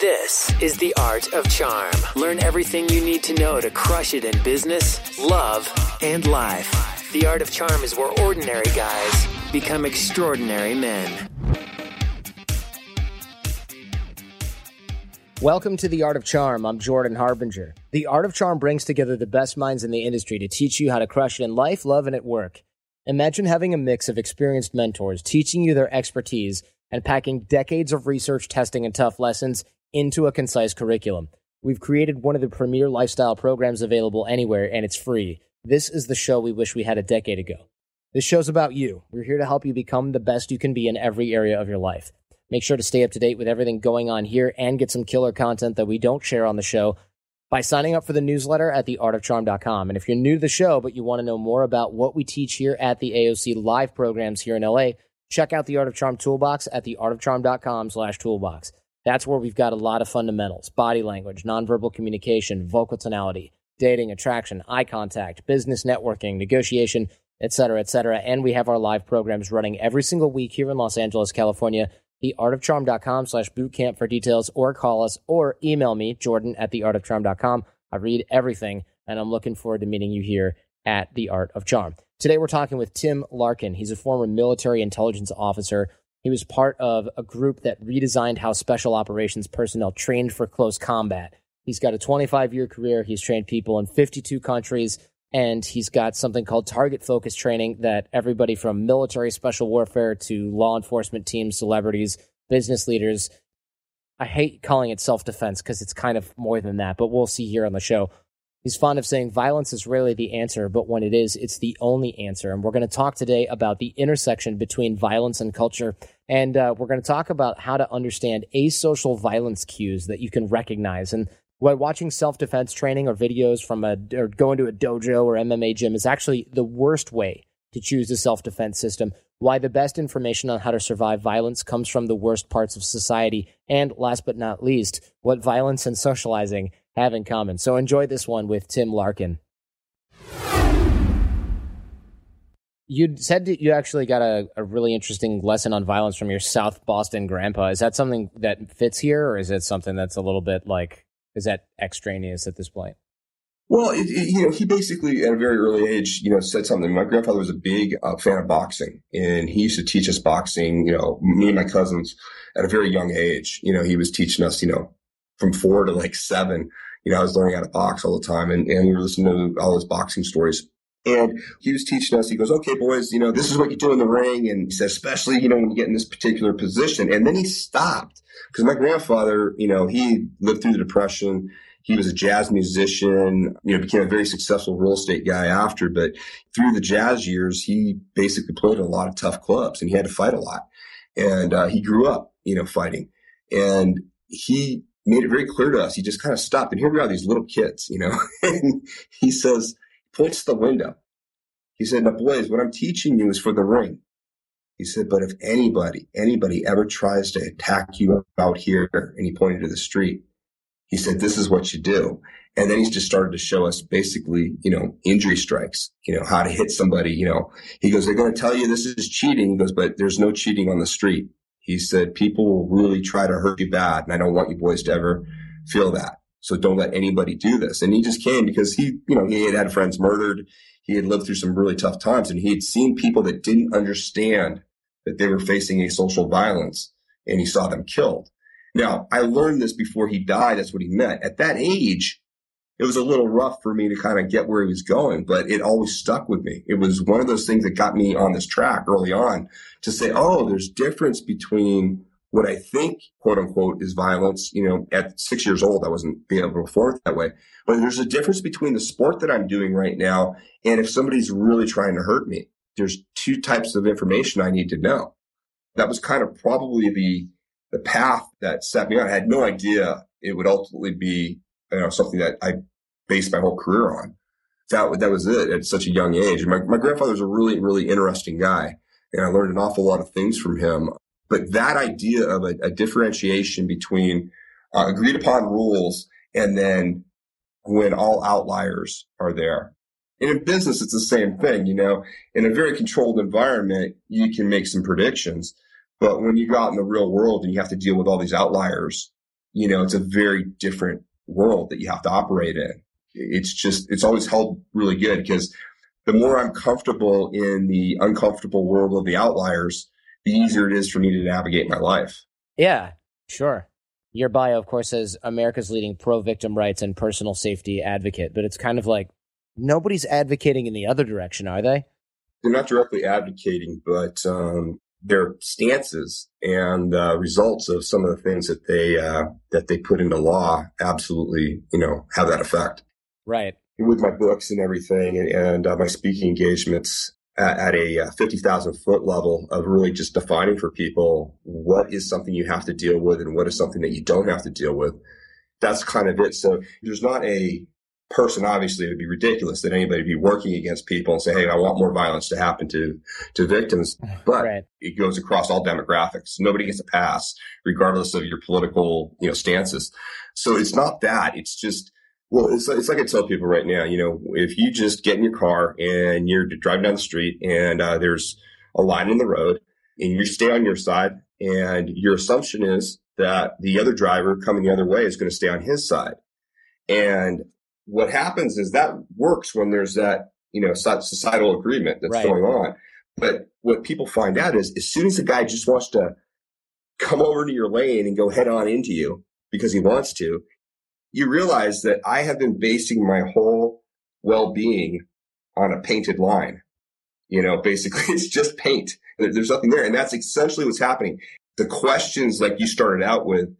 This is The Art of Charm. Learn everything you need to know to crush it in business, love, and life. The Art of Charm is where ordinary guys become extraordinary men. Welcome to The Art of Charm. I'm Jordan Harbinger. The Art of Charm brings together the best minds in the industry to teach you how to crush it in life, love, and at work. Imagine having a mix of experienced mentors teaching you their expertise and packing decades of research, testing, and tough lessons into a concise curriculum. We've created one of the premier lifestyle programs available anywhere, and it's free. This is the show we wish we had a decade ago. This show's about you. We're here to help you become the best you can be in every area of your life. Make sure to stay up to date with everything going on here and get some killer content that we don't share on the show by signing up for the newsletter at theartofcharm.com. And if you're new to the show, but you want to know more about what we teach here at the AOC live programs here in LA, check out the Art of Charm Toolbox at theartofcharm.com slash toolbox. That's where we've got a lot of fundamentals, body language, nonverbal communication, vocal tonality, dating, attraction, eye contact, business networking, negotiation, etc., etc. And we have our live programs running every single week here in Los Angeles, California theartofcharm.com slash bootcamp for details or call us or email me, Jordan at theartofcharm.com. I read everything and I'm looking forward to meeting you here at The Art of Charm. Today we're talking with Tim Larkin. He's a former military intelligence officer. He was part of a group that redesigned how special operations personnel trained for close combat. He's got a 25 year career. He's trained people in 52 countries and he's got something called target focus training that everybody from military special warfare to law enforcement teams, celebrities, business leaders. I hate calling it self defense because it's kind of more than that, but we'll see here on the show. He's fond of saying violence is rarely the answer, but when it is, it's the only answer. And we're going to talk today about the intersection between violence and culture. And uh, we're going to talk about how to understand asocial violence cues that you can recognize. And why watching self defense training or videos from a or going to a dojo or MMA gym is actually the worst way to choose a self defense system. Why the best information on how to survive violence comes from the worst parts of society. And last but not least, what violence and socializing have in common. So enjoy this one with Tim Larkin. You said that you actually got a, a really interesting lesson on violence from your South Boston grandpa. Is that something that fits here, or is it something that's a little bit like is that extraneous at this point? Well, it, it, you know, he basically at a very early age, you know, said something. My grandfather was a big uh, fan of boxing, and he used to teach us boxing. You know, me and my cousins at a very young age. You know, he was teaching us, you know, from four to like seven. You know, I was learning how to box all the time, and, and we were listening to all his boxing stories. And he was teaching us, he goes, okay, boys, you know, this is what you do in the ring. And he said, especially, you know, when you get in this particular position. And then he stopped because my grandfather, you know, he lived through the depression. He was a jazz musician, you know, became a very successful real estate guy after, but through the jazz years, he basically played a lot of tough clubs and he had to fight a lot. And, uh, he grew up, you know, fighting and he made it very clear to us. He just kind of stopped and here we are, these little kids, you know, and he says, points to the window. He said, now boys, what I'm teaching you is for the ring. He said, but if anybody, anybody ever tries to attack you out here, and he pointed to the street, he said, this is what you do. And then he's just started to show us basically, you know, injury strikes, you know, how to hit somebody, you know, he goes, they're going to tell you this is cheating. He goes, but there's no cheating on the street. He said, people will really try to hurt you bad. And I don't want you boys to ever feel that. So don't let anybody do this. And he just came because he, you know, he had had friends murdered. He had lived through some really tough times and he had seen people that didn't understand that they were facing asocial violence and he saw them killed. Now, I learned this before he died. That's what he meant. At that age, it was a little rough for me to kind of get where he was going, but it always stuck with me. It was one of those things that got me on this track early on to say, oh, there's difference between what I think, quote unquote, is violence. You know, at six years old, I wasn't being able to afford it that way. But there's a difference between the sport that I'm doing right now and if somebody's really trying to hurt me. There's two types of information I need to know. That was kind of probably the the path that set me on. I had no idea it would ultimately be you know something that I based my whole career on. That that was it at such a young age. My my grandfather was a really really interesting guy, and I learned an awful lot of things from him. But that idea of a, a differentiation between uh, agreed upon rules and then when all outliers are there. And in business, it's the same thing. You know, in a very controlled environment, you can make some predictions. But when you go out in the real world and you have to deal with all these outliers, you know, it's a very different world that you have to operate in. It's just, it's always held really good because the more I'm comfortable in the uncomfortable world of the outliers, the easier it is for me to navigate my life. Yeah, sure. Your bio, of course, says America's leading pro victim rights and personal safety advocate, but it's kind of like nobody's advocating in the other direction, are they? They're not directly advocating, but um, their stances and uh, results of some of the things that they uh, that they put into law absolutely, you know, have that effect. Right. With my books and everything, and, and uh, my speaking engagements, at, at a uh, 50,000 foot level of really just defining for people what is something you have to deal with and what is something that you don't have to deal with. That's kind of it. So there's not a person, obviously, it would be ridiculous that anybody be working against people and say, Hey, I want more violence to happen to, to victims. But right. it goes across all demographics. Nobody gets a pass regardless of your political, you know, stances. So it's not that. It's just, well, it's, it's like I tell people right now, you know, if you just get in your car and you're driving down the street and uh, there's a line in the road and you stay on your side and your assumption is that the other driver coming the other way is going to stay on his side. And what happens is that works when there's that, you know, societal agreement that's right. going on. But what people find out is as soon as the guy just wants to come over to your lane and go head on into you because he wants to, you realize that I have been basing my whole well-being on a painted line. You know, basically it's just paint. There's nothing there. And that's essentially what's happening. The questions like you started out with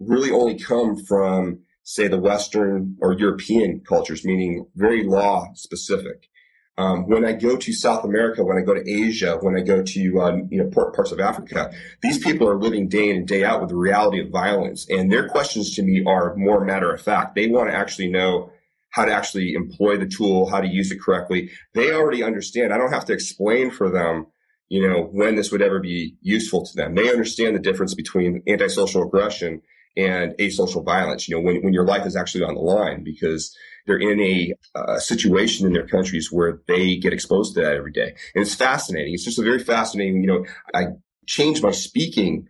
really only come from, say, the Western or European cultures, meaning very law specific. Um, when I go to South America, when I go to Asia, when I go to um, you know parts of Africa, these people are living day in and day out with the reality of violence, and their questions to me are more matter of fact. They want to actually know how to actually employ the tool, how to use it correctly. They already understand. I don't have to explain for them, you know, when this would ever be useful to them. They understand the difference between antisocial aggression and asocial violence. You know, when when your life is actually on the line because they're in a uh, situation in their countries where they get exposed to that every day. And it's fascinating. It's just a very fascinating, you know, I changed my speaking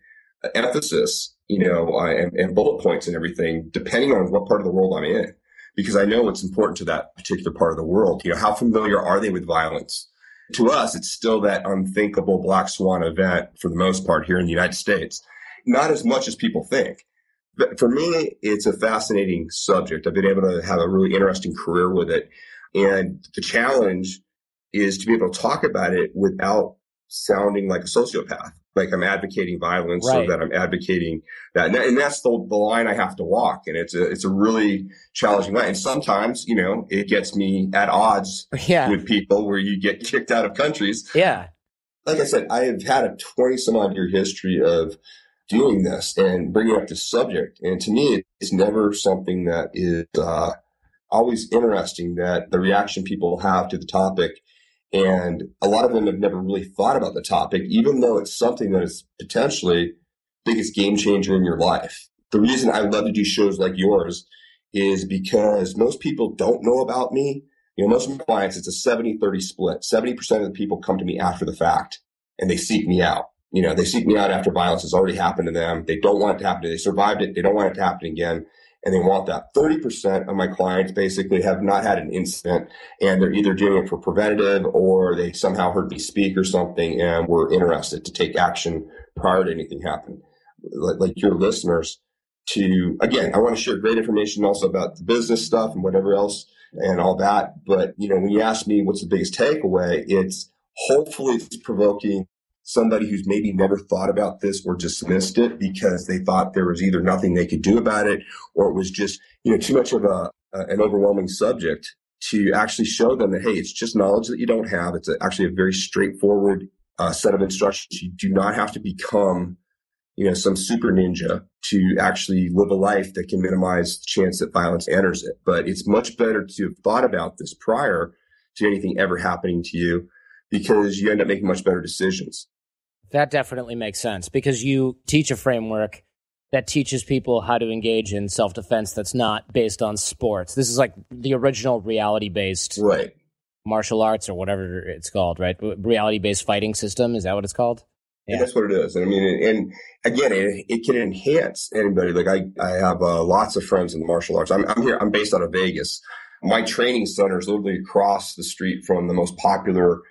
emphasis, you know, uh, and, and bullet points and everything, depending on what part of the world I'm in, because I know it's important to that particular part of the world. You know, how familiar are they with violence? To us, it's still that unthinkable black swan event for the most part here in the United States. Not as much as people think for me, it's a fascinating subject. I've been able to have a really interesting career with it. And the challenge is to be able to talk about it without sounding like a sociopath. Like I'm advocating violence right. or that I'm advocating that. And, and that's the, the line I have to walk. And it's a, it's a really challenging line. And sometimes, you know, it gets me at odds yeah. with people where you get kicked out of countries. Yeah. Like I said, I have had a 20 some odd year history of doing this and bringing up this subject. And to me, it's never something that is uh, always interesting that the reaction people have to the topic. And a lot of them have never really thought about the topic, even though it's something that is potentially biggest game changer in your life. The reason I love to do shows like yours is because most people don't know about me. You know, most of my clients, it's a 70 30 split. 70% of the people come to me after the fact and they seek me out you know, they seek me out after violence has already happened to them. They don't want it to happen. They survived it. They don't want it to happen again. And they want that. 30% of my clients basically have not had an incident and they're either doing it for preventative or they somehow heard me speak or something and were interested to take action prior to anything happening. Like, like your listeners to, again, I want to share great information also about the business stuff and whatever else and all that. But, you know, when you ask me what's the biggest takeaway, it's hopefully it's provoking somebody who's maybe never thought about this or dismissed it because they thought there was either nothing they could do about it or it was just, you know, too much of a, an overwhelming subject to actually show them that, hey, it's just knowledge that you don't have. It's a, actually a very straightforward uh, set of instructions. You do not have to become, you know, some super ninja to actually live a life that can minimize the chance that violence enters it. But it's much better to have thought about this prior to anything ever happening to you because you end up making much better decisions. That definitely makes sense because you teach a framework that teaches people how to engage in self defense that's not based on sports. This is like the original reality based right. martial arts or whatever it's called, right? Reality based fighting system. Is that what it's called? Yeah. And that's what it is. And I mean, and again, it, it can enhance anybody. Like I, I have uh, lots of friends in the martial arts. I'm, I'm here. I'm based out of Vegas. My training center is literally across the street from the most popular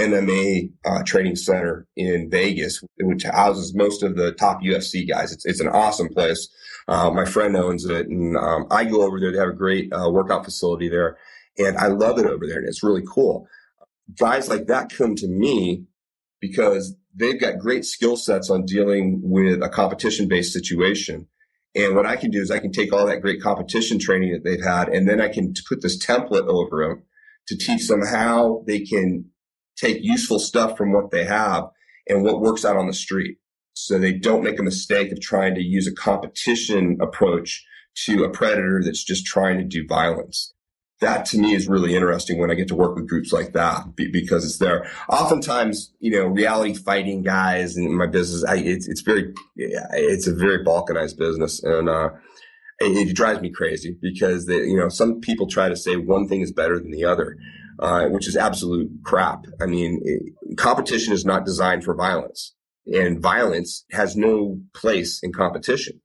MMA uh, training center in Vegas, which houses most of the top UFC guys. It's, it's an awesome place. Uh, my friend owns it, and um, I go over there. They have a great uh, workout facility there, and I love it over there, and it's really cool. Guys like that come to me because they've got great skill sets on dealing with a competition based situation. And what I can do is I can take all that great competition training that they've had, and then I can put this template over them to teach them how they can take useful stuff from what they have and what works out on the street. So they don't make a mistake of trying to use a competition approach to a predator that's just trying to do violence that to me is really interesting when I get to work with groups like that because it's there. Oftentimes, you know, reality fighting guys in my business, I, it's, it's very, it's a very balkanized business. And, uh, it, drives me crazy because they, you know, some people try to say one thing is better than the other, uh, which is absolute crap. I mean, it, competition is not designed for violence and violence has no place in competition.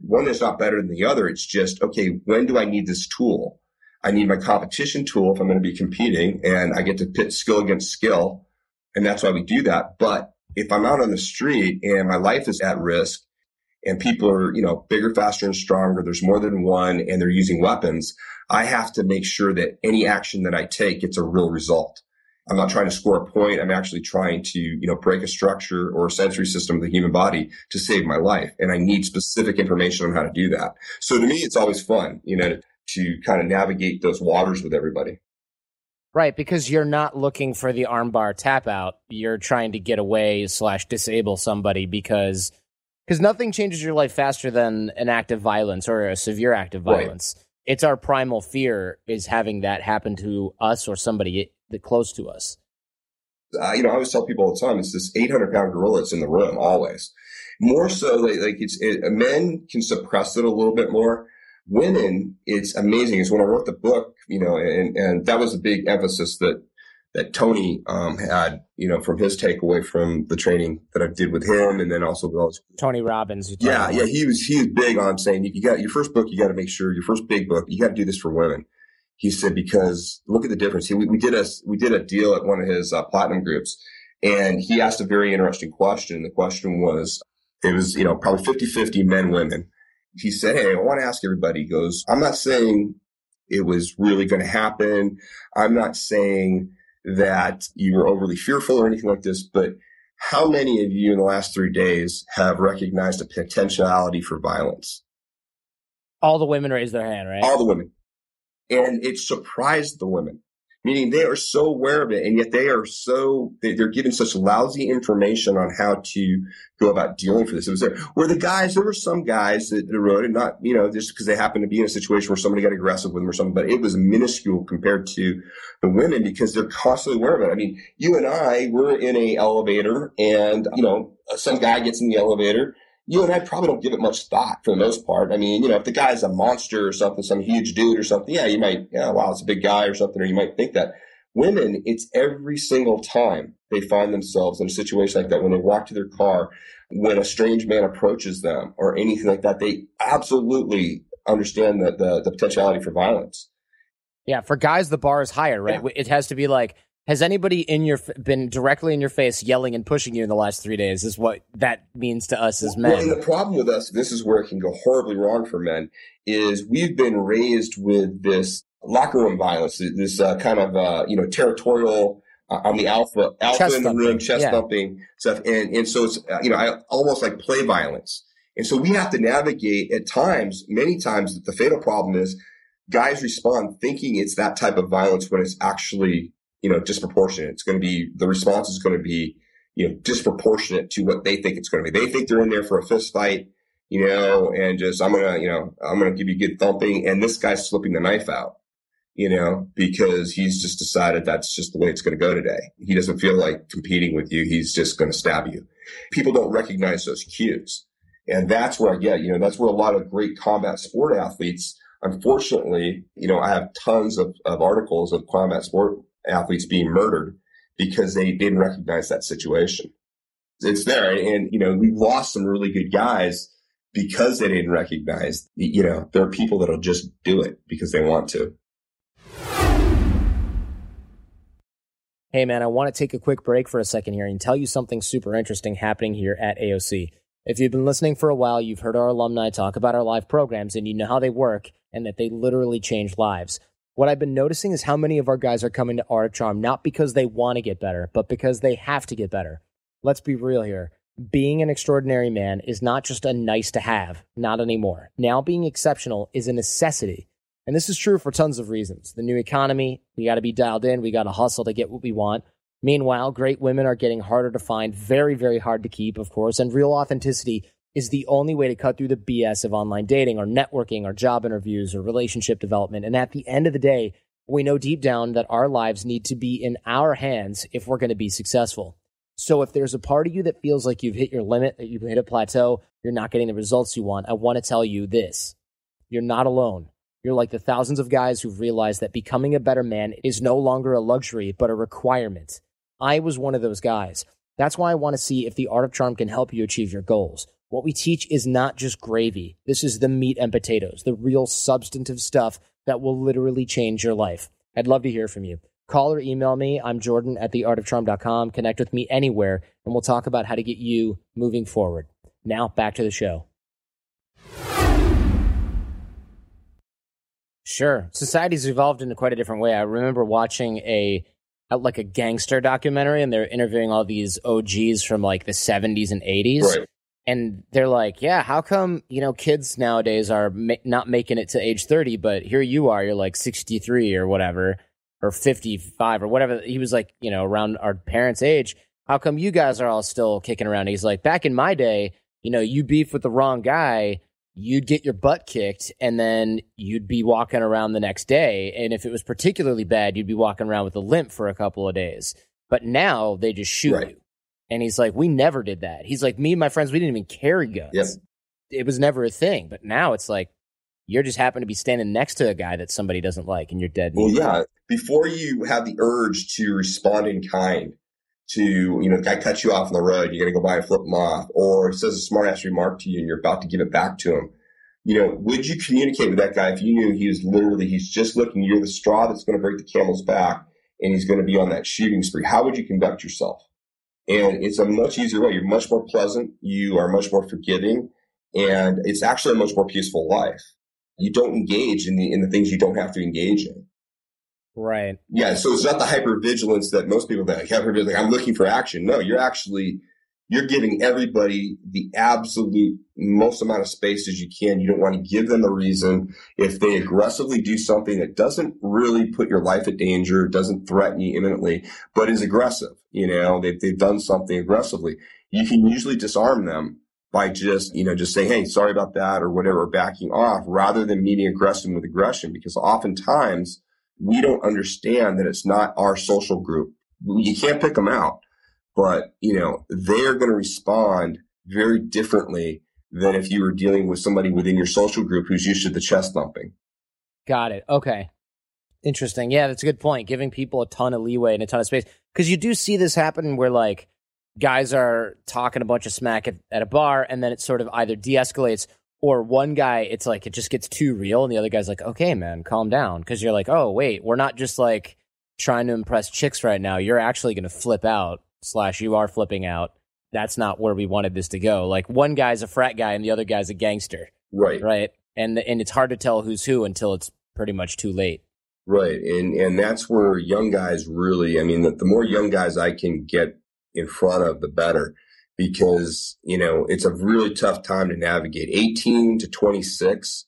One is not better than the other. It's just, okay, when do I need this tool? I need my competition tool if I'm going to be competing and I get to pit skill against skill. And that's why we do that. But if I'm out on the street and my life is at risk and people are, you know, bigger, faster and stronger, there's more than one and they're using weapons, I have to make sure that any action that I take gets a real result. I'm not trying to score a point. I'm actually trying to, you know, break a structure or a sensory system of the human body to save my life. And I need specific information on how to do that. So to me, it's always fun, you know, to kind of navigate those waters with everybody. Right, because you're not looking for the armbar tap out. You're trying to get away slash disable somebody because because nothing changes your life faster than an act of violence or a severe act of violence. Right. It's our primal fear is having that happen to us or somebody that close to us. Uh, you know, I always tell people all the time, it's this 800 pound gorilla that's in the room always. More so, like, like it's it, men can suppress it a little bit more women, it's amazing. Is when I wrote the book, you know, and, and that was a big emphasis that, that Tony, um, had, you know, from his takeaway from the training that I did with him. And then also with all his, Tony Robbins. Yeah. Yeah. He was, he was big on saying you, got your first book. You got to make sure your first big book, you got to do this for women. He said, because look at the difference. He, we, we did a, we did a deal at one of his uh, platinum groups and he asked a very interesting question. The question was, it was, you know, probably 50, 50 men, women he said, Hey, I want to ask everybody. He goes, I'm not saying it was really going to happen. I'm not saying that you were overly fearful or anything like this, but how many of you in the last three days have recognized a potentiality for violence? All the women raised their hand, right? All the women. And it surprised the women meaning they are so aware of it and yet they are so they're given such lousy information on how to go about dealing for this. It was there where the guys there were some guys that wrote it not you know just because they happened to be in a situation where somebody got aggressive with them or something but it was minuscule compared to the women because they're constantly aware of it. I mean you and i were in a elevator and you know some guy gets in the elevator you and I probably don't give it much thought for the most part. I mean, you know, if the guy's a monster or something, some huge dude or something, yeah, you might, yeah, wow, it's a big guy or something, or you might think that. Women, it's every single time they find themselves in a situation like that when they walk to their car, when a strange man approaches them or anything like that, they absolutely understand the, the, the potentiality for violence. Yeah, for guys, the bar is higher, right? Yeah. It has to be like, has anybody in your been directly in your face yelling and pushing you in the last three days? Is what that means to us as men. Well, and the problem with us, this is where it can go horribly wrong for men, is we've been raised with this locker room violence, this uh, kind of uh, you know territorial uh, on the alpha, alpha chest in the room, chest yeah. thumping stuff, and and so it's uh, you know I, almost like play violence, and so we have to navigate at times, many times. The fatal problem is guys respond thinking it's that type of violence when it's actually you know, disproportionate. It's going to be, the response is going to be, you know, disproportionate to what they think it's going to be. They think they're in there for a fist fight, you know, and just, I'm going to, you know, I'm going to give you good thumping. And this guy's slipping the knife out, you know, because he's just decided that's just the way it's going to go today. He doesn't feel like competing with you. He's just going to stab you. People don't recognize those cues. And that's where I get, you know, that's where a lot of great combat sport athletes, unfortunately, you know, I have tons of, of articles of combat sport athletes being murdered because they didn't recognize that situation. it's there. And, you know, we've lost some really good guys because they didn't recognize, you know, there are people that'll just do it because they want to. Hey man, I want to take a quick break for a second here and tell you something super interesting happening here at AOC. If you've been listening for a while, you've heard our alumni talk about our live programs and you know how they work and that they literally change lives. What I've been noticing is how many of our guys are coming to Art of Charm not because they want to get better, but because they have to get better. Let's be real here. Being an extraordinary man is not just a nice to have, not anymore. Now being exceptional is a necessity. And this is true for tons of reasons. The new economy, we got to be dialed in, we got to hustle to get what we want. Meanwhile, great women are getting harder to find, very, very hard to keep, of course, and real authenticity is the only way to cut through the BS of online dating or networking or job interviews or relationship development. And at the end of the day, we know deep down that our lives need to be in our hands if we're going to be successful. So if there's a part of you that feels like you've hit your limit, that you've hit a plateau, you're not getting the results you want, I want to tell you this. You're not alone. You're like the thousands of guys who've realized that becoming a better man is no longer a luxury, but a requirement. I was one of those guys. That's why I want to see if the art of charm can help you achieve your goals. What we teach is not just gravy. This is the meat and potatoes, the real substantive stuff that will literally change your life. I'd love to hear from you. Call or email me. I'm Jordan at theartofcharm.com. Connect with me anywhere, and we'll talk about how to get you moving forward. Now, back to the show. Sure. Society's evolved in quite a different way. I remember watching a like a gangster documentary and they're interviewing all these OGs from like the 70s and 80s. Right and they're like, yeah, how come you know kids nowadays are ma- not making it to age thirty, but here you are, you're like sixty three or whatever, or fifty five or whatever. He was like, you know, around our parents' age. How come you guys are all still kicking around? He's like, back in my day, you know, you beef with the wrong guy, you'd get your butt kicked, and then you'd be walking around the next day. And if it was particularly bad, you'd be walking around with a limp for a couple of days. But now they just shoot right. you and he's like, we never did that. He's like, me and my friends, we didn't even carry guns. Yep. It was never a thing. But now it's like, you're just happen to be standing next to a guy that somebody doesn't like and you're dead. Well, yeah. Before you have the urge to respond in kind to, you know, the guy cuts you off on the road, you're going to go by and flip him off, or says a smart ass remark to you and you're about to give it back to him. You know, would you communicate with that guy if you knew he was literally, he's just looking, you're the straw that's going to break the camel's back and he's going to be on that shooting spree? How would you conduct yourself? And it's a much easier way. You're much more pleasant. You are much more forgiving. And it's actually a much more peaceful life. You don't engage in the, in the things you don't have to engage in. Right. Yeah. So it's not the hyper vigilance that most people that have heard. Like, I'm looking for action. No, you're actually, you're giving everybody the absolute most amount of space as you can. You don't want to give them a reason. If they aggressively do something that doesn't really put your life at danger, doesn't threaten you imminently, but is aggressive, you know, they've, they've done something aggressively, you can usually disarm them by just, you know, just saying, Hey, sorry about that or whatever, backing off rather than meeting aggression with aggression. Because oftentimes we don't understand that it's not our social group. You can't pick them out but you know they're going to respond very differently than if you were dealing with somebody within your social group who's used to the chest thumping. Got it. Okay. Interesting. Yeah, that's a good point. Giving people a ton of leeway and a ton of space. Because you do see this happen where, like, guys are talking a bunch of smack at, at a bar, and then it sort of either de escalates or one guy, it's like it just gets too real, and the other guy's like, okay, man, calm down. Because you're like, oh, wait, we're not just like trying to impress chicks right now. You're actually going to flip out slash you are flipping out. That's not where we wanted this to go. Like one guy's a frat guy and the other guy's a gangster. Right. Right. And and it's hard to tell who's who until it's pretty much too late. Right. And and that's where young guys really I mean the, the more young guys I can get in front of the better because, you know, it's a really tough time to navigate. 18 to 26,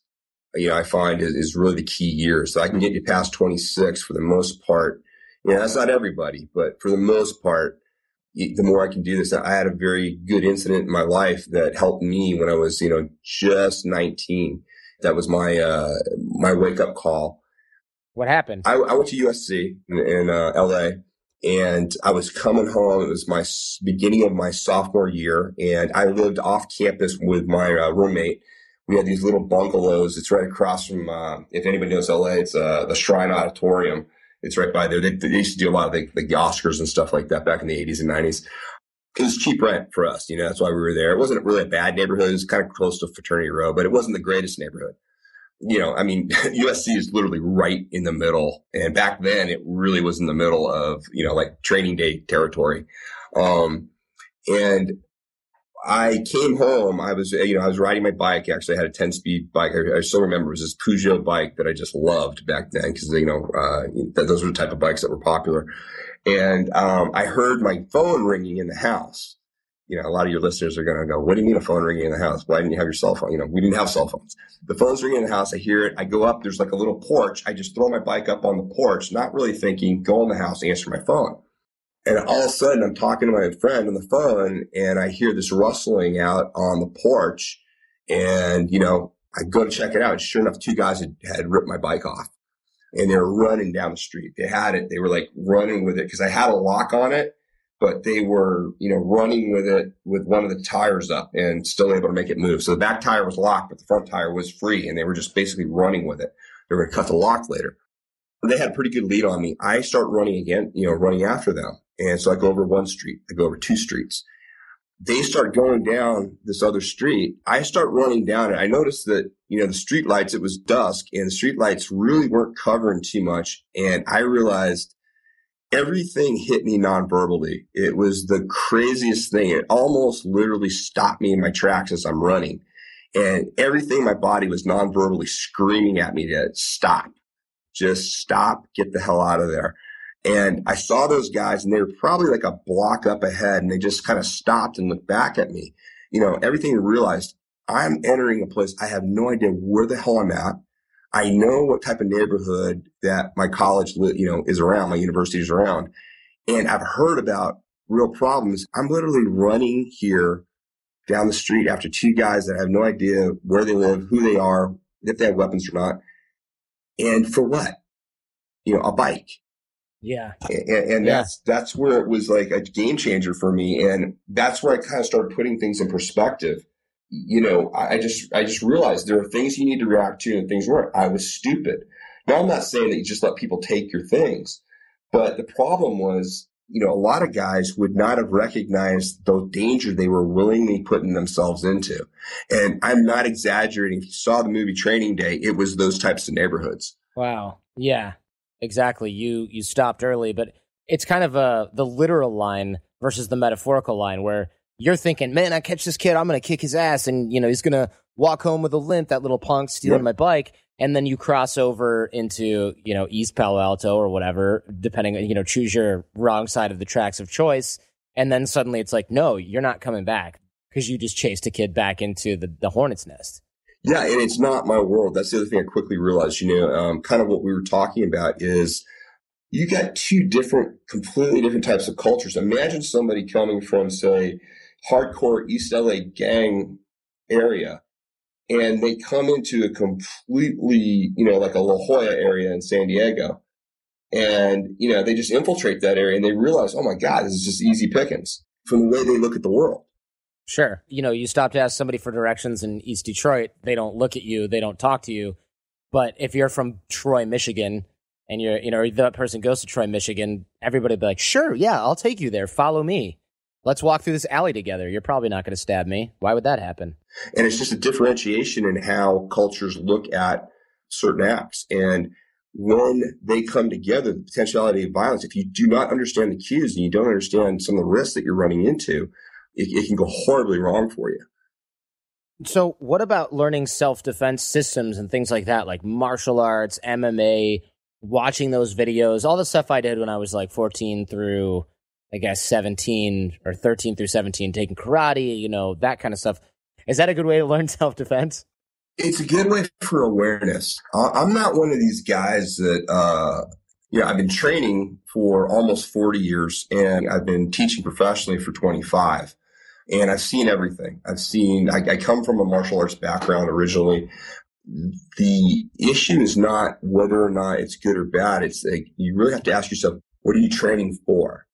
you know, I find is, is really the key year. So I can get you past 26 for the most part. You know, that's not everybody, but for the most part, the more I can do this, I had a very good incident in my life that helped me when I was, you know, just 19. That was my, uh, my wake up call. What happened? I, I went to USC in, in uh, LA and I was coming home. It was my beginning of my sophomore year and I lived off campus with my uh, roommate. We had these little bungalows. It's right across from, uh, if anybody knows LA, it's, uh, the Shrine Auditorium it's right by there. They, they used to do a lot of the, the Oscars and stuff like that back in the 80s and 90s. it was cheap rent for us. You know, that's why we were there. It wasn't really a bad neighborhood. It was kind of close to Fraternity Row, but it wasn't the greatest neighborhood. You know, I mean, USC is literally right in the middle. And back then it really was in the middle of, you know, like training day territory. Um, and I came home. I was, you know, I was riding my bike. Actually, I had a 10 speed bike. I, I still remember it was this Peugeot bike that I just loved back then because, you know, uh, those were the type of bikes that were popular. And, um, I heard my phone ringing in the house. You know, a lot of your listeners are going to go, what do you mean a phone ringing in the house? Why didn't you have your cell phone? You know, we didn't have cell phones. The phone's ringing in the house. I hear it. I go up. There's like a little porch. I just throw my bike up on the porch, not really thinking, go in the house, answer my phone. And all of a sudden, I'm talking to my friend on the phone and I hear this rustling out on the porch. And, you know, I go to check it out. Sure enough, two guys had, had ripped my bike off and they were running down the street. They had it. They were like running with it because I had a lock on it, but they were, you know, running with it with one of the tires up and still able to make it move. So the back tire was locked, but the front tire was free and they were just basically running with it. They were going to cut the lock later. They had a pretty good lead on me. I start running again, you know, running after them. And so I go over one street, I go over two streets. They start going down this other street. I start running down it. I noticed that, you know, the street lights, it was dusk and the street lights really weren't covering too much. And I realized everything hit me non-verbally. It was the craziest thing. It almost literally stopped me in my tracks as I'm running. And everything in my body was non-verbally screaming at me to stop. Just stop, get the hell out of there. And I saw those guys and they were probably like a block up ahead and they just kind of stopped and looked back at me. You know, everything realized I'm entering a place. I have no idea where the hell I'm at. I know what type of neighborhood that my college, you know, is around, my university is around. And I've heard about real problems. I'm literally running here down the street after two guys that have no idea where they live, who they are, if they have weapons or not. And for what? You know, a bike. Yeah. And, and yeah. that's, that's where it was like a game changer for me. And that's where I kind of started putting things in perspective. You know, I just, I just realized there are things you need to react to and things weren't. I was stupid. Now I'm not saying that you just let people take your things, but the problem was, you know, a lot of guys would not have recognized the danger they were willingly putting themselves into. And I'm not exaggerating. If you saw the movie Training Day, it was those types of neighborhoods. Wow. Yeah exactly. You you stopped early, but it's kind of a the literal line versus the metaphorical line where you're thinking, man, I catch this kid, I'm gonna kick his ass, and you know he's gonna walk home with a limp, that little punk stealing yep. my bike, and then you cross over into you know East Palo Alto or whatever, depending you know choose your wrong side of the tracks of choice, and then suddenly it's like, no, you're not coming back because you just chased a kid back into the the hornet's nest. Yeah, and it's not my world. That's the other thing I quickly realized. You know, um, kind of what we were talking about is you got two different, completely different types of cultures. Imagine somebody coming from, say, hardcore East LA gang area, and they come into a completely, you know, like a La Jolla area in San Diego, and you know they just infiltrate that area, and they realize, oh my God, this is just easy pickings from the way they look at the world. Sure. You know, you stop to ask somebody for directions in East Detroit, they don't look at you, they don't talk to you. But if you're from Troy, Michigan, and you're, you know, that person goes to Troy, Michigan, everybody be like, sure, yeah, I'll take you there. Follow me. Let's walk through this alley together. You're probably not going to stab me. Why would that happen? And it's just a differentiation in how cultures look at certain acts. And when they come together, the potentiality of violence, if you do not understand the cues and you don't understand some of the risks that you're running into, it, it can go horribly wrong for you. So, what about learning self defense systems and things like that, like martial arts, MMA, watching those videos, all the stuff I did when I was like 14 through, I guess, 17 or 13 through 17, taking karate, you know, that kind of stuff. Is that a good way to learn self defense? It's a good way for awareness. I'm not one of these guys that, uh, yeah, I've been training for almost 40 years and I've been teaching professionally for 25 and I've seen everything. I've seen, I, I come from a martial arts background originally. The issue is not whether or not it's good or bad. It's like, you really have to ask yourself, what are you training for?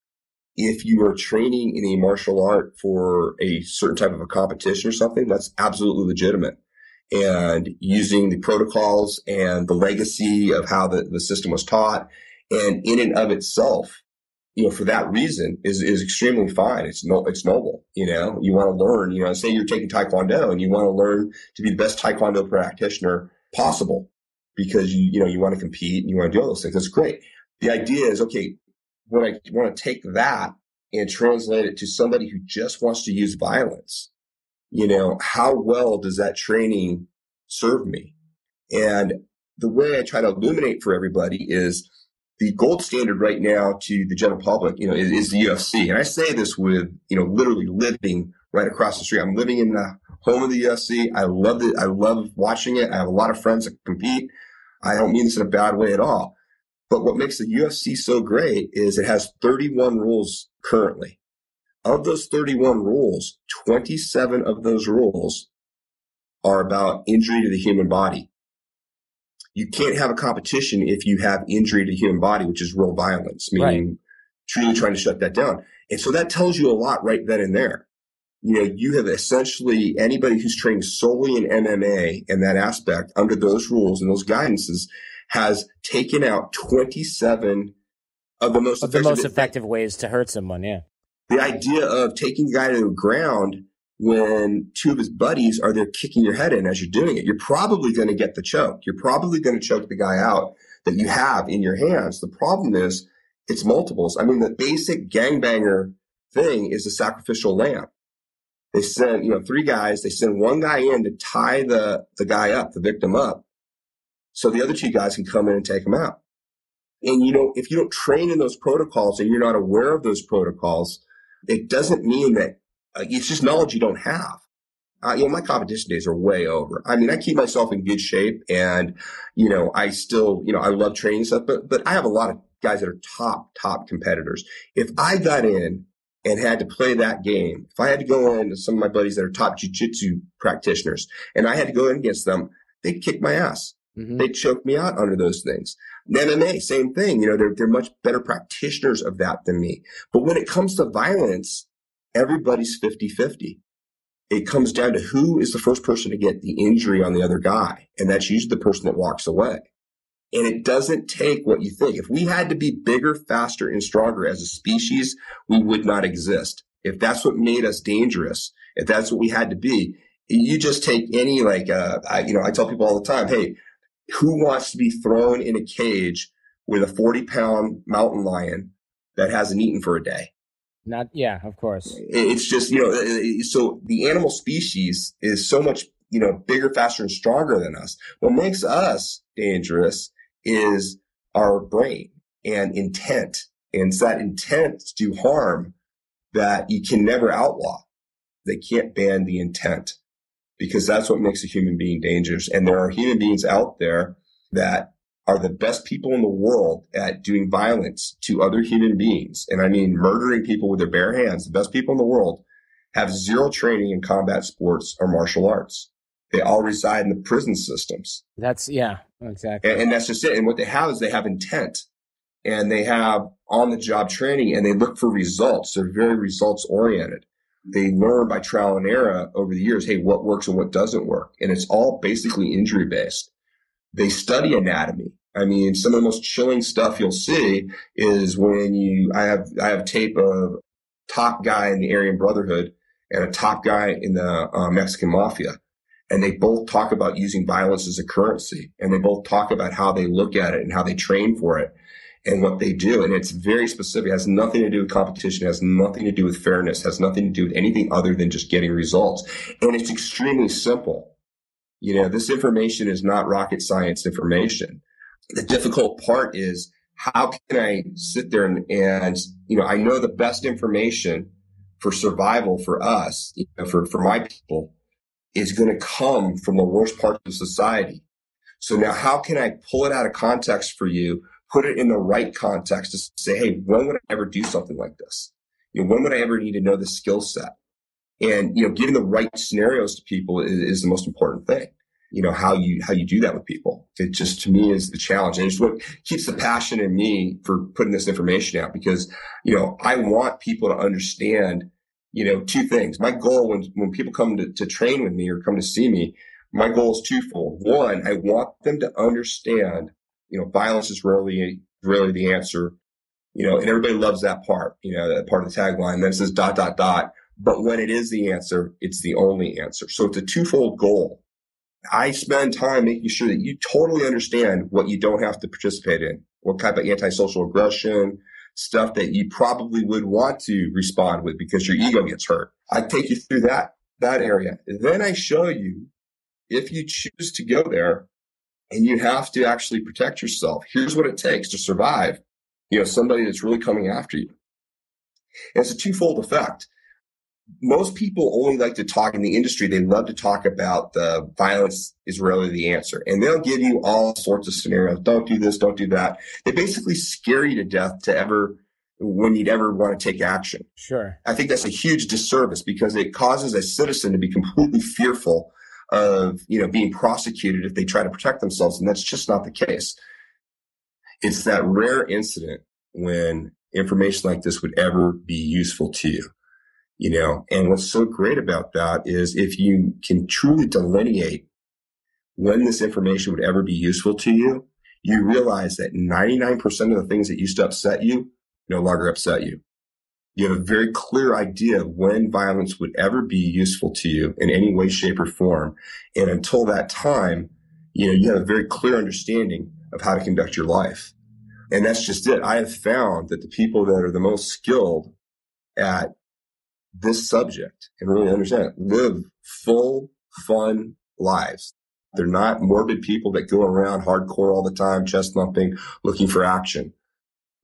If you are training in a martial art for a certain type of a competition or something, that's absolutely legitimate. And using the protocols and the legacy of how the, the system was taught and in and of itself, you know, for that reason is, is extremely fine. It's no, it's noble. You know, you want to learn, you know, say you're taking Taekwondo and you want to learn to be the best Taekwondo practitioner possible because you, you know, you want to compete and you want to do all those things. That's great. The idea is, okay, when I want to take that and translate it to somebody who just wants to use violence, you know, how well does that training serve me? And the way I try to illuminate for everybody is the gold standard right now to the general public, you know, is, is, the UFC. And I say this with, you know, literally living right across the street. I'm living in the home of the UFC. I love it. I love watching it. I have a lot of friends that compete. I don't mean this in a bad way at all. But what makes the UFC so great is it has 31 rules currently. Of those 31 rules, 27 of those rules are about injury to the human body you can't have a competition if you have injury to the human body, which is real violence, meaning right. truly trying to shut that down. And so that tells you a lot right then and there. You know, you have essentially anybody who's trained solely in MMA and that aspect under those rules and those guidances has taken out 27 of the most of the most effective ways to hurt someone. Yeah. The idea of taking a guy to the ground when two of his buddies are there kicking your head in as you're doing it. You're probably going to get the choke. You're probably going to choke the guy out that you have in your hands. The problem is it's multiples. I mean, the basic gangbanger thing is the sacrificial lamb. They send, you know, three guys, they send one guy in to tie the, the guy up, the victim up. So the other two guys can come in and take them out. And you know, if you don't train in those protocols and you're not aware of those protocols, it doesn't mean that uh, it's just knowledge you don't have. Uh, you know, my competition days are way over. I mean, I keep myself in good shape and, you know, I still, you know, I love training stuff, but, but I have a lot of guys that are top, top competitors. If I got in and had to play that game, if I had to go in to some of my buddies that are top jujitsu practitioners and I had to go in against them, they'd kick my ass. Mm-hmm. They choke me out under those things. MMA, same thing. You know, they're, they're much better practitioners of that than me. But when it comes to violence, everybody's 50 50. It comes down to who is the first person to get the injury on the other guy. And that's usually the person that walks away. And it doesn't take what you think. If we had to be bigger, faster, and stronger as a species, we would not exist. If that's what made us dangerous, if that's what we had to be, you just take any like, uh, I, you know, I tell people all the time, hey, who wants to be thrown in a cage with a 40 pound mountain lion that hasn't eaten for a day? Not, yeah, of course. It's just, you know, so the animal species is so much, you know, bigger, faster, and stronger than us. What makes us dangerous is our brain and intent. And it's that intent to do harm that you can never outlaw. They can't ban the intent because that's what makes a human being dangerous. And there are human beings out there that are the best people in the world at doing violence to other human beings. And I mean murdering people with their bare hands. The best people in the world have zero training in combat sports or martial arts. They all reside in the prison systems. That's, yeah, exactly. And, and that's just it. And what they have is they have intent and they have on the job training and they look for results. They're very results oriented. They learn by trial and error over the years, hey, what works and what doesn't work. And it's all basically injury based. They study anatomy. I mean, some of the most chilling stuff you'll see is when you, I have, I have tape of top guy in the Aryan Brotherhood and a top guy in the uh, Mexican Mafia. And they both talk about using violence as a currency. And they both talk about how they look at it and how they train for it and what they do. And it's very specific. It has nothing to do with competition. It has nothing to do with fairness. Has nothing to do with anything other than just getting results. And it's extremely simple. You know, this information is not rocket science information. The difficult part is how can I sit there and, and you know, I know the best information for survival for us, you know, for, for my people is going to come from the worst parts of society. So now how can I pull it out of context for you, put it in the right context to say, Hey, when would I ever do something like this? You know, when would I ever need to know this skill set? And, you know, giving the right scenarios to people is, is the most important thing. You know, how you, how you do that with people. It just to me is the challenge. And it's what keeps the passion in me for putting this information out because, you know, I want people to understand, you know, two things. My goal when, when people come to, to train with me or come to see me, my goal is twofold. One, I want them to understand, you know, violence is rarely, rarely the answer You know, and everybody loves that part, you know, that part of the tagline. Then it says dot, dot, dot. But when it is the answer, it's the only answer. So it's a twofold goal. I spend time making sure that you totally understand what you don't have to participate in, what type of antisocial aggression, stuff that you probably would want to respond with because your ego gets hurt. I take you through that, that area. Then I show you if you choose to go there and you have to actually protect yourself. Here's what it takes to survive you know, somebody that's really coming after you. And it's a twofold effect. Most people only like to talk in the industry. They love to talk about the violence is really the answer. And they'll give you all sorts of scenarios. Don't do this. Don't do that. They basically scare you to death to ever, when you'd ever want to take action. Sure. I think that's a huge disservice because it causes a citizen to be completely fearful of, you know, being prosecuted if they try to protect themselves. And that's just not the case it's that rare incident when information like this would ever be useful to you. You know, and what's so great about that is if you can truly delineate when this information would ever be useful to you, you realize that 99% of the things that used to upset you no longer upset you. You have a very clear idea of when violence would ever be useful to you in any way, shape, or form. And until that time, you know, you have a very clear understanding of how to conduct your life. And that's just it. I have found that the people that are the most skilled at this subject and really understand it live full, fun lives. They're not morbid people that go around hardcore all the time, chest thumping, looking for action.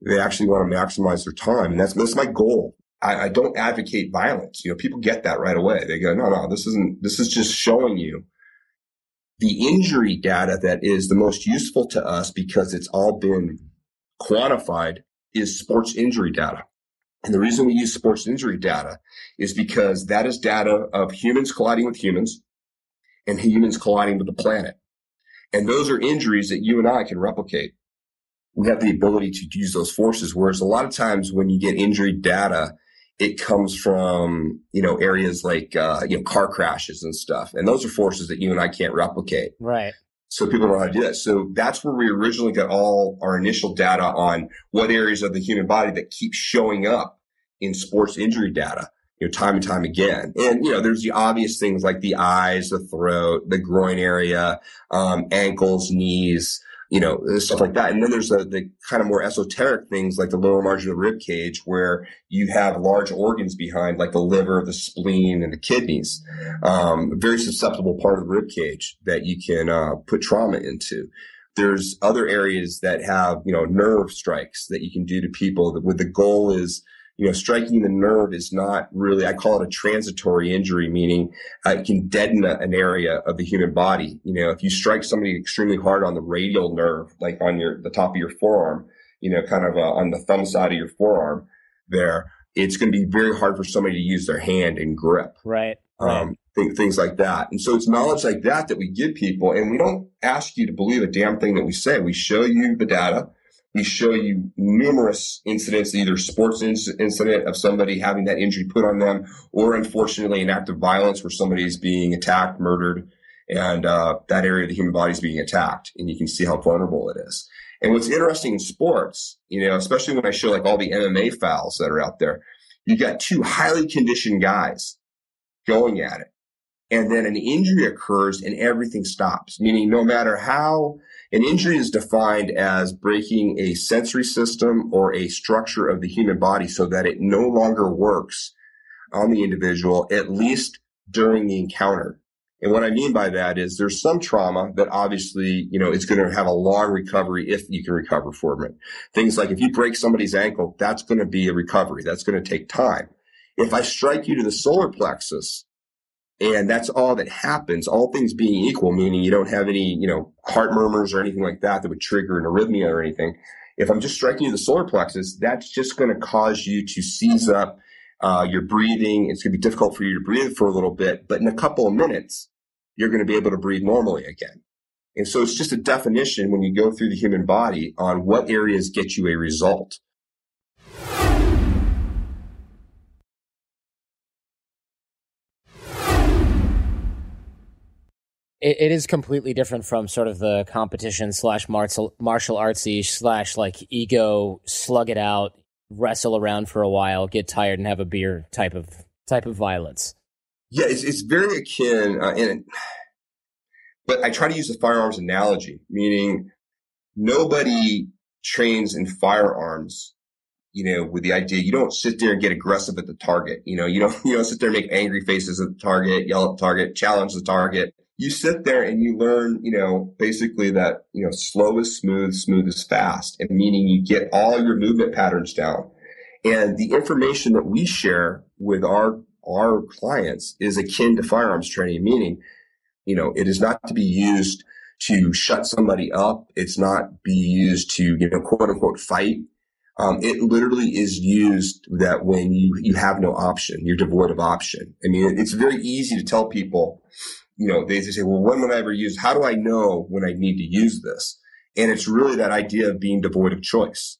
They actually want to maximize their time. And that's, that's my goal. I, I don't advocate violence. You know, people get that right away. They go, no, no, this isn't, this is just showing you the injury data that is the most useful to us because it's all been quantified is sports injury data. And the reason we use sports injury data is because that is data of humans colliding with humans and humans colliding with the planet. And those are injuries that you and I can replicate. We have the ability to use those forces. Whereas a lot of times when you get injury data, it comes from you know areas like uh, you know car crashes and stuff, and those are forces that you and I can't replicate. Right. So people don't know how to do that. So that's where we originally got all our initial data on what areas of the human body that keep showing up in sports injury data, you know, time and time again. And, you know, there's the obvious things like the eyes, the throat, the groin area, um, ankles, knees, you know, stuff like that. And then there's the, the kind of more esoteric things like the lower margin of the rib cage where you have large organs behind like the liver, the spleen, and the kidneys. Um, very susceptible part of the rib cage that you can uh, put trauma into. There's other areas that have, you know, nerve strikes that you can do to people with the goal is you know, striking the nerve is not really, I call it a transitory injury, meaning uh, it can deaden a, an area of the human body. You know, if you strike somebody extremely hard on the radial nerve, like on your, the top of your forearm, you know, kind of uh, on the thumb side of your forearm there, it's going to be very hard for somebody to use their hand and grip. Right. Um, th- things like that. And so it's knowledge like that that we give people and we don't ask you to believe a damn thing that we say. We show you the data we show you numerous incidents, either sports incident of somebody having that injury put on them, or unfortunately an act of violence where somebody is being attacked, murdered, and uh, that area of the human body is being attacked, and you can see how vulnerable it is. And what's interesting in sports, you know, especially when I show like all the MMA fouls that are out there, you got two highly conditioned guys going at it, and then an injury occurs and everything stops. Meaning, no matter how an injury is defined as breaking a sensory system or a structure of the human body so that it no longer works on the individual, at least during the encounter. And what I mean by that is there's some trauma that obviously, you know, it's going to have a long recovery if you can recover from it. Things like if you break somebody's ankle, that's going to be a recovery. That's going to take time. If I strike you to the solar plexus, and that's all that happens, all things being equal, meaning you don't have any, you know, heart murmurs or anything like that that would trigger an arrhythmia or anything. If I'm just striking you the solar plexus, that's just going to cause you to seize up uh, your breathing. It's going to be difficult for you to breathe for a little bit, but in a couple of minutes, you're going to be able to breathe normally again. And so it's just a definition when you go through the human body on what areas get you a result. It, it is completely different from sort of the competition slash martial martial artsy slash like ego slug it out wrestle around for a while, get tired, and have a beer type of type of violence. Yeah, it's, it's very akin, uh, and but I try to use the firearms analogy, meaning nobody trains in firearms you know, with the idea you don't sit there and get aggressive at the target. You know, you don't you don't sit there and make angry faces at the target, yell at the target, challenge the target. You sit there and you learn, you know, basically that, you know, slow is smooth, smooth is fast. And meaning you get all your movement patterns down. And the information that we share with our our clients is akin to firearms training, meaning, you know, it is not to be used to shut somebody up. It's not be used to, you know, quote unquote fight um, it literally is used that when you, you have no option, you're devoid of option. I mean, it's very easy to tell people, you know, they, they say, well, when would I ever use, how do I know when I need to use this? And it's really that idea of being devoid of choice.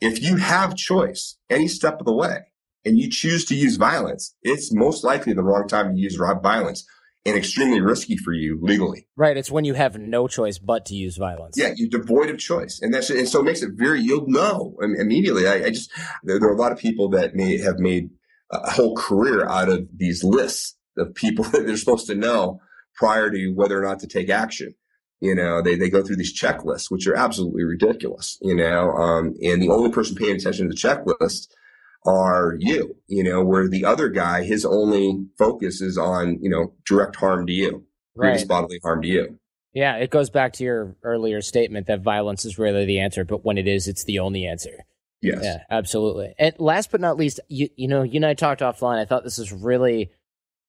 If you have choice any step of the way and you choose to use violence, it's most likely the wrong time to use violence and extremely risky for you legally. Right. It's when you have no choice but to use violence. Yeah, you're devoid of choice, and that's and so it makes it very. You'll know immediately. I, I just there, are a lot of people that may have made a whole career out of these lists of people that they're supposed to know prior to whether or not to take action. You know, they, they go through these checklists, which are absolutely ridiculous, you know, um, and the only person paying attention to the checklist are you, you know, where the other guy, his only focus is on, you know, direct harm to you, right. bodily harm to you. Yeah, it goes back to your earlier statement that violence is rarely the answer, but when it is, it's the only answer. Yes. Yeah, absolutely. And last but not least, you you know, you and I talked offline. I thought this is really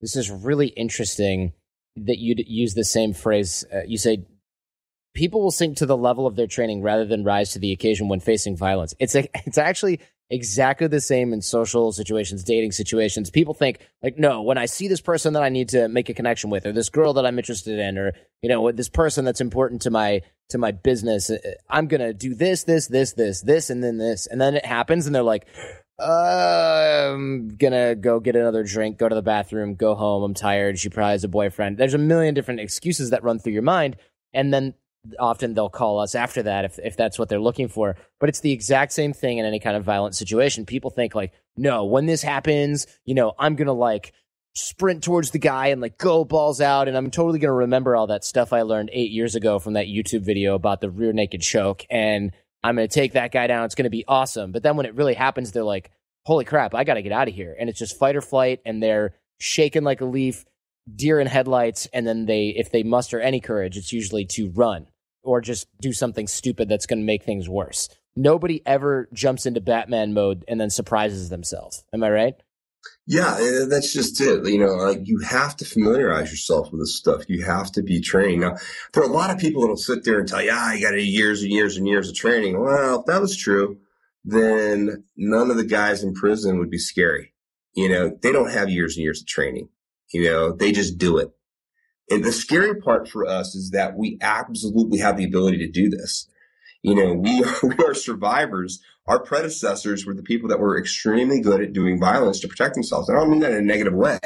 this is really interesting that you'd use the same phrase. Uh, you say people will sink to the level of their training rather than rise to the occasion when facing violence. It's a, it's actually exactly the same in social situations, dating situations. People think like, no, when I see this person that I need to make a connection with, or this girl that I'm interested in, or you know, this person that's important to my to my business, uh, I'm gonna do this, this, this, this, this, and then this, and then it happens, and they're like. I'm gonna go get another drink, go to the bathroom, go home. I'm tired. She probably has a boyfriend. There's a million different excuses that run through your mind. And then often they'll call us after that if, if that's what they're looking for. But it's the exact same thing in any kind of violent situation. People think like, no, when this happens, you know, I'm to like sprint towards the guy and like go balls out. And I'm totally going to remember all that stuff I learned eight years ago from that YouTube video about the rear naked choke. And I'm going to take that guy down. It's going to be awesome. But then when it really happens, they're like, holy crap, I got to get out of here. And it's just fight or flight. And they're shaking like a leaf deer in headlights and then they if they muster any courage it's usually to run or just do something stupid that's going to make things worse. Nobody ever jumps into Batman mode and then surprises themselves. Am I right? Yeah, eh, that's just it. You know, like you have to familiarize yourself with this stuff. You have to be trained. Now, there are a lot of people that'll sit there and tell you, ah, you got years and years and years of training. Well, if that was true, then none of the guys in prison would be scary. You know, they don't have years and years of training. You know, they just do it. And the scary part for us is that we absolutely have the ability to do this. You know, we are, we are survivors. Our predecessors were the people that were extremely good at doing violence to protect themselves. I don't mean that in a negative way.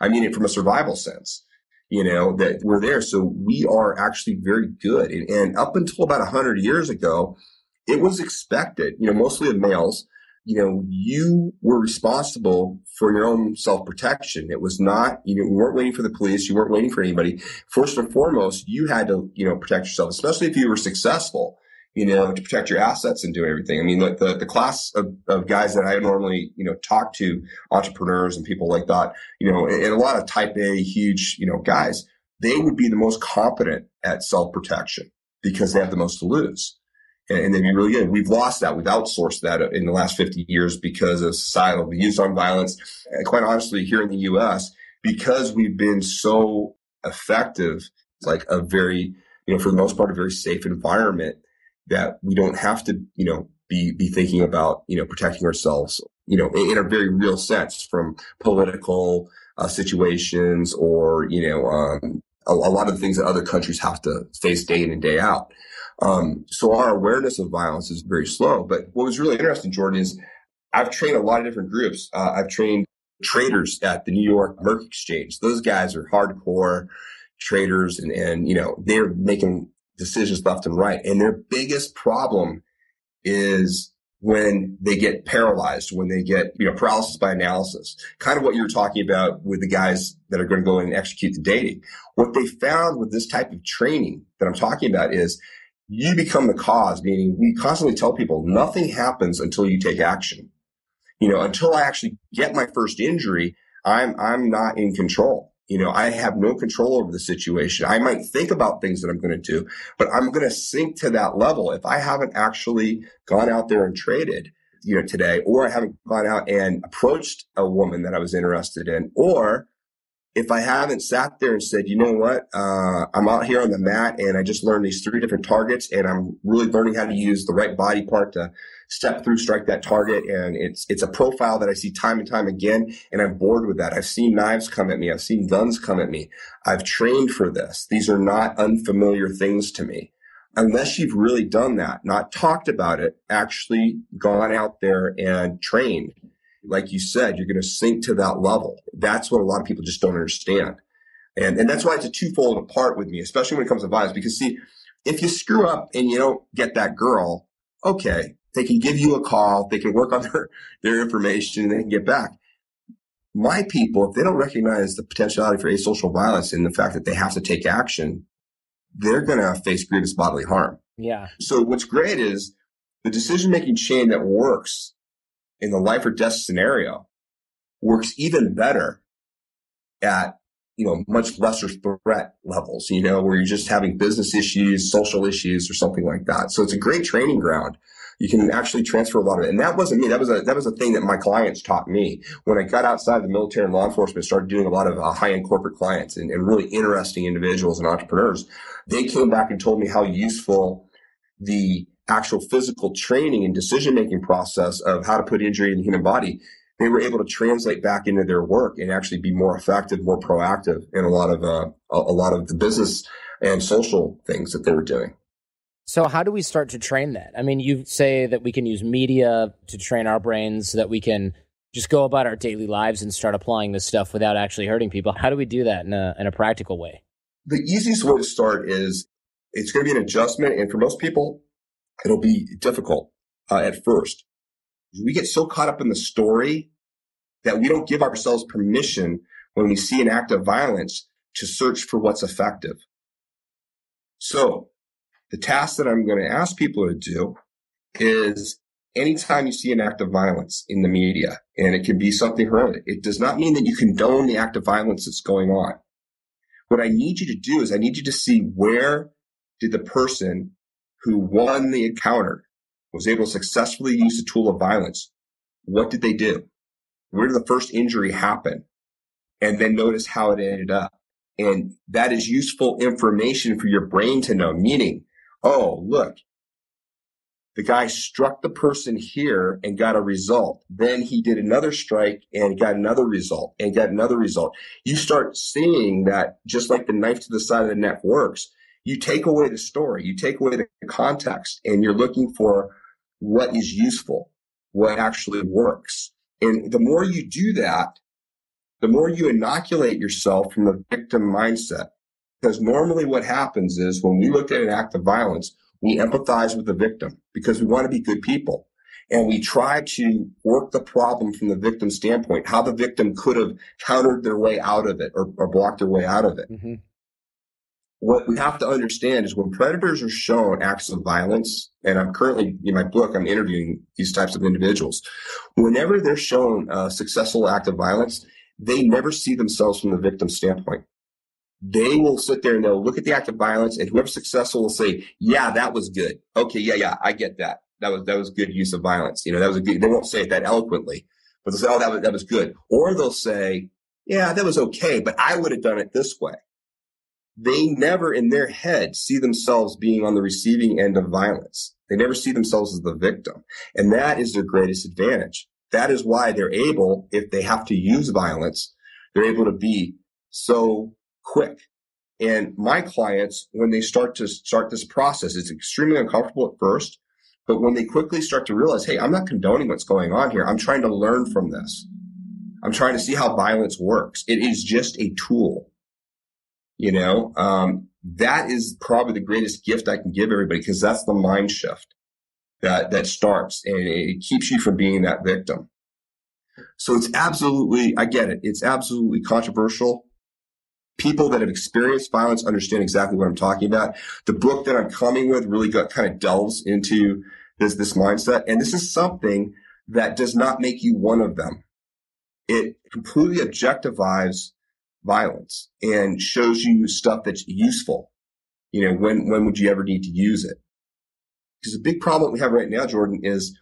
I mean it from a survival sense, you know, that we're there. So we are actually very good. And, and up until about a hundred years ago, it was expected, you know, mostly of males you know, you were responsible for your own self protection. It was not, you know, you weren't waiting for the police. You weren't waiting for anybody. First and foremost, you had to, you know, protect yourself, especially if you were successful, you know, to protect your assets and do everything. I mean, like the, the class of, of guys that I normally, you know, talk to, entrepreneurs and people like that, you know, and, and a lot of type A, huge, you know, guys, they would be the most competent at self protection because they have the most to lose and they'd be really good. We've lost that. We've outsourced that in the last 50 years because of societal views on violence. And quite honestly, here in the U.S., because we've been so effective, like a very, you know, for the most part, a very safe environment that we don't have to, you know, be, be thinking about, you know, protecting ourselves, you know, in, in a very real sense from political uh, situations or, you know, um, a, a lot of the things that other countries have to face day in and day out. Um, so our awareness of violence is very slow. But what was really interesting, Jordan, is I've trained a lot of different groups. Uh, I've trained traders at the New York Merc Exchange. Those guys are hardcore traders and, and, you know, they're making decisions left and right. And their biggest problem is when they get paralyzed, when they get, you know, paralysis by analysis, kind of what you were talking about with the guys that are going to go in and execute the dating. What they found with this type of training that I'm talking about is you become the cause, meaning we constantly tell people nothing happens until you take action. You know, until I actually get my first injury, I'm, I'm not in control. You know, I have no control over the situation. I might think about things that I'm going to do, but I'm going to sink to that level. If I haven't actually gone out there and traded, you know, today, or I haven't gone out and approached a woman that I was interested in, or if I haven't sat there and said, you know what, uh, I'm out here on the mat and I just learned these three different targets and I'm really learning how to use the right body part to step through, strike that target. And it's, it's a profile that I see time and time again. And I'm bored with that. I've seen knives come at me. I've seen guns come at me. I've trained for this. These are not unfamiliar things to me. Unless you've really done that, not talked about it, actually gone out there and trained like you said, you're going to sink to that level. That's what a lot of people just don't understand. And, and that's why it's a twofold apart with me, especially when it comes to violence. Because see, if you screw up and you don't get that girl, okay, they can give you a call, they can work on their, their information and they can get back. My people, if they don't recognize the potentiality for asocial violence and the fact that they have to take action, they're going to face grievous bodily harm. Yeah. So what's great is the decision making chain that works in the life or death scenario works even better at you know much lesser threat levels you know where you're just having business issues social issues or something like that. So it's a great training ground. You can actually transfer a lot of it. And that wasn't me. That was a that was a thing that my clients taught me. When i got outside the military and law enforcement started doing a lot of uh, high-end corporate clients and, and really interesting individuals and entrepreneurs they came back and told me how useful the actual physical training and decision making process of how to put injury in the human body, they were able to translate back into their work and actually be more effective, more proactive in a lot of uh, a lot of the business and social things that they were doing. So, how do we start to train that? I mean, you say that we can use media to train our brains, so that we can just go about our daily lives and start applying this stuff without actually hurting people. How do we do that in a, in a practical way? The easiest way to start is it's going to be an adjustment. And for most people, it'll be difficult uh, at first. We get so caught up in the story that we don't give ourselves permission when we see an act of violence to search for what's effective. So the task that I'm going to ask people to do is anytime you see an act of violence in the media, and it can be something horrific, it does not mean that you condone the act of violence that's going on. What I need you to do is I need you to see where did the person who won the encounter was able to successfully use the tool of violence, what did they do? Where did the first injury happen? And then notice how it ended up. And that is useful information for your brain to know, meaning, oh, look, the guy struck the person here and got a result. Then he did another strike and got another result and got another result. You start seeing that just like the knife to the side of the neck works, you take away the story, you take away the context, and you're looking for what is useful, what actually works. And the more you do that, the more you inoculate yourself from the victim mindset. Because normally what happens is when we look at an act of violence, we empathize with the victim because we want to be good people. And we try to work the problem from the victim standpoint, how the victim could have countered their way out of it or, or blocked their way out of it. Mm-hmm what we have to understand is when predators are shown acts of violence, and I'm currently in my book, I'm interviewing these types of individuals. Whenever they're shown a successful act of violence, they never see themselves from the victim standpoint. They will sit there and they'll look at the act of violence, and whoever's successful will say, "Yeah, that was good. Okay, yeah, yeah, I get that. That was that was good use of violence. You know, that was a good." They won't say it that eloquently, but they'll say, "Oh, that was that was good," or they'll say, "Yeah, that was okay, but I would have done it this way." They never in their head see themselves being on the receiving end of violence. They never see themselves as the victim. And that is their greatest advantage. That is why they're able, if they have to use violence, they're able to be so quick. And my clients, when they start to start this process, it's extremely uncomfortable at first. But when they quickly start to realize, hey, I'm not condoning what's going on here. I'm trying to learn from this. I'm trying to see how violence works. It is just a tool. You know, um, that is probably the greatest gift I can give everybody because that's the mind shift. that, that starts and it keeps you from being that victim. So it's absolutely, I get it. It's absolutely controversial. People that have experienced violence understand exactly what I'm talking about. The book that I'm coming with really got, kind of delves into this, this mindset. And this is something that does not make you one of them. It completely objectivize violence and shows you stuff that's useful. You know, when, when would you ever need to use it? Because the big problem we have right now, Jordan, is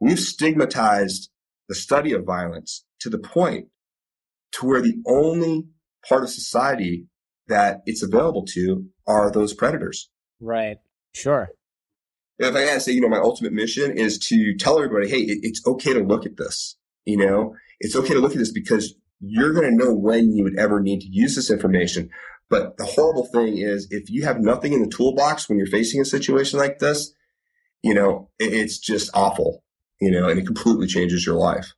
we've stigmatized the study of violence to the point to where the only part of society that it's available to are those predators. Right. Sure. If I had to say, you know, my ultimate mission is to tell everybody, hey, it, it's okay to look at this. You know, it's okay to look at this because you're going to know when you would ever need to use this information. But the horrible thing is if you have nothing in the toolbox when you're facing a situation like this, you know, it's just awful, you know, and it completely changes your life.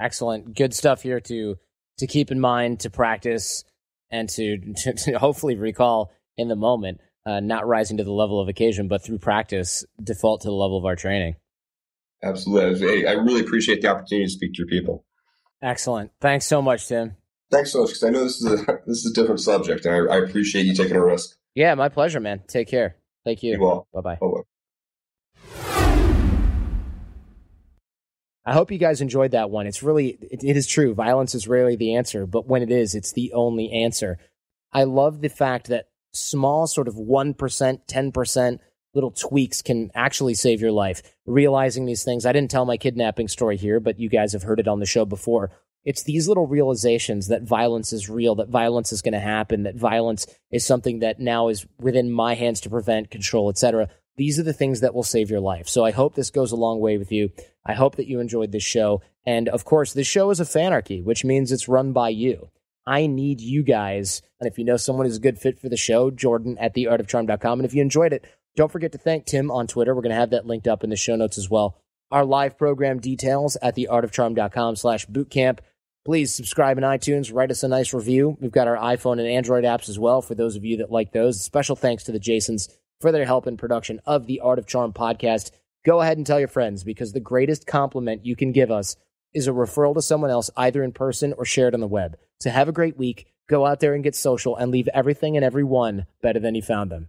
Excellent. Good stuff here to to keep in mind, to practice, and to, to, to hopefully recall in the moment, uh, not rising to the level of occasion, but through practice, default to the level of our training. Absolutely. I really appreciate the opportunity to speak to your people. Excellent. Thanks so much, Tim. Thanks so much, because I know this is a this is a different subject, and I, I appreciate you taking a risk. Yeah, my pleasure, man. Take care. Thank you. You Bye bye. Bye-bye. I hope you guys enjoyed that one. It's really, it, it is true. Violence is rarely the answer, but when it is, it's the only answer. I love the fact that small, sort of 1%, 10% little tweaks can actually save your life. Realizing these things. I didn't tell my kidnapping story here, but you guys have heard it on the show before. It's these little realizations that violence is real, that violence is going to happen, that violence is something that now is within my hands to prevent, control, etc. These are the things that will save your life. So I hope this goes a long way with you. I hope that you enjoyed this show. And of course, this show is a fanarchy, which means it's run by you. I need you guys. And if you know someone who's a good fit for the show, Jordan at theartofcharm.com. And if you enjoyed it, don't forget to thank Tim on Twitter. We're going to have that linked up in the show notes as well. Our live program details at theartofcharm.com slash bootcamp. Please subscribe in iTunes, write us a nice review. We've got our iPhone and Android apps as well for those of you that like those. Special thanks to the Jasons for their help in production of the Art of Charm podcast. Go ahead and tell your friends because the greatest compliment you can give us is a referral to someone else, either in person or shared on the web. So have a great week. Go out there and get social and leave everything and everyone better than you found them.